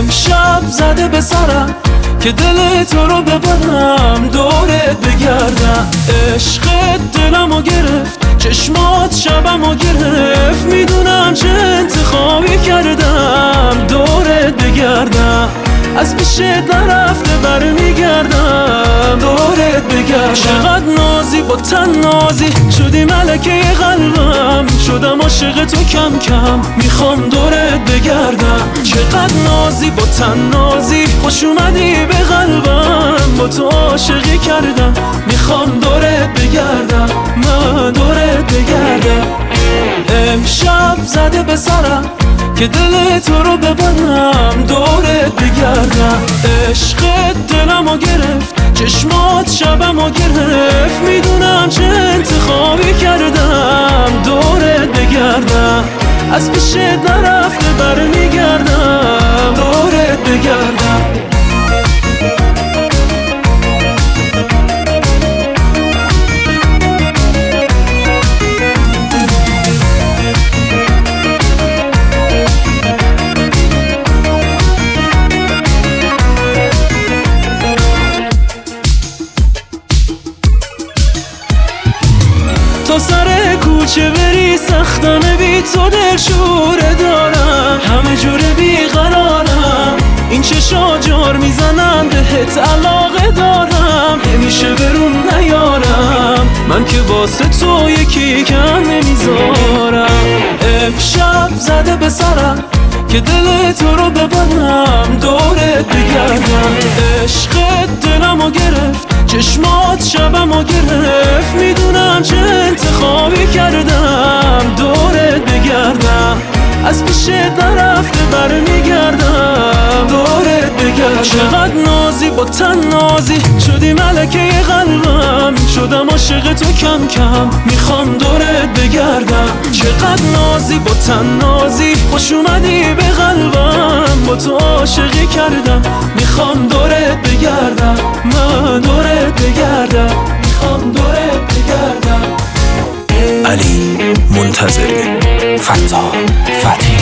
امشب زده به سرم که دل تو رو ببرم. دورت بگردم. عشقت دلمو گرفت. چشمات شبمو گرفت. از پیشت نرفته برمیگردم. دورت بگردم چقدر نازی با تن نازی. شدی ملکه قلبم. شدم عاشق تو کم کم. می‌خوام دورت بگردم. چقدر نازی با تن نازی. خوش اومدی به قلبم. با تو عاشقی کردم. می‌خوام دورت بگردم. من دورت بگردم. امشب زده به سرم. که دل تو رو ببرم دورت بگردم. عشقت دلمو گرفت چشمات شبمو گرفت. می‌دونم چه انتخابی کردم دورت بگردم. از پیشت نرفته برمیگردم دورت بگردم. تا سر کوچه بری سختانه بی تو دل شوره دارم. همه جوره بیقرارم. این چشا جار می‌زنن بهت علاقه دارم. نمیشه برون نیارم. من که واسه تو یکی کم نمی‌ذارم. امشب زده به سرم که دل تو رو ببرم دورت بگردم. عشقت دلمو گرفت چشمات شبمو گرفت. از پیش نرفته برمیگردم. دورت بگردم چقدر نازی با تن نازی. شدی ملکه قلبم. شدم عاشق تو کم کم. می‌خوام دورت بگردم. چقدر نازی با تن نازی. خوش اومدی به قلبم. با تو عاشقی کردم. می‌خوام دورت بگردم. من دورت بگردم. می‌خوام دورت بگردم. علی منتظری 慢走法庭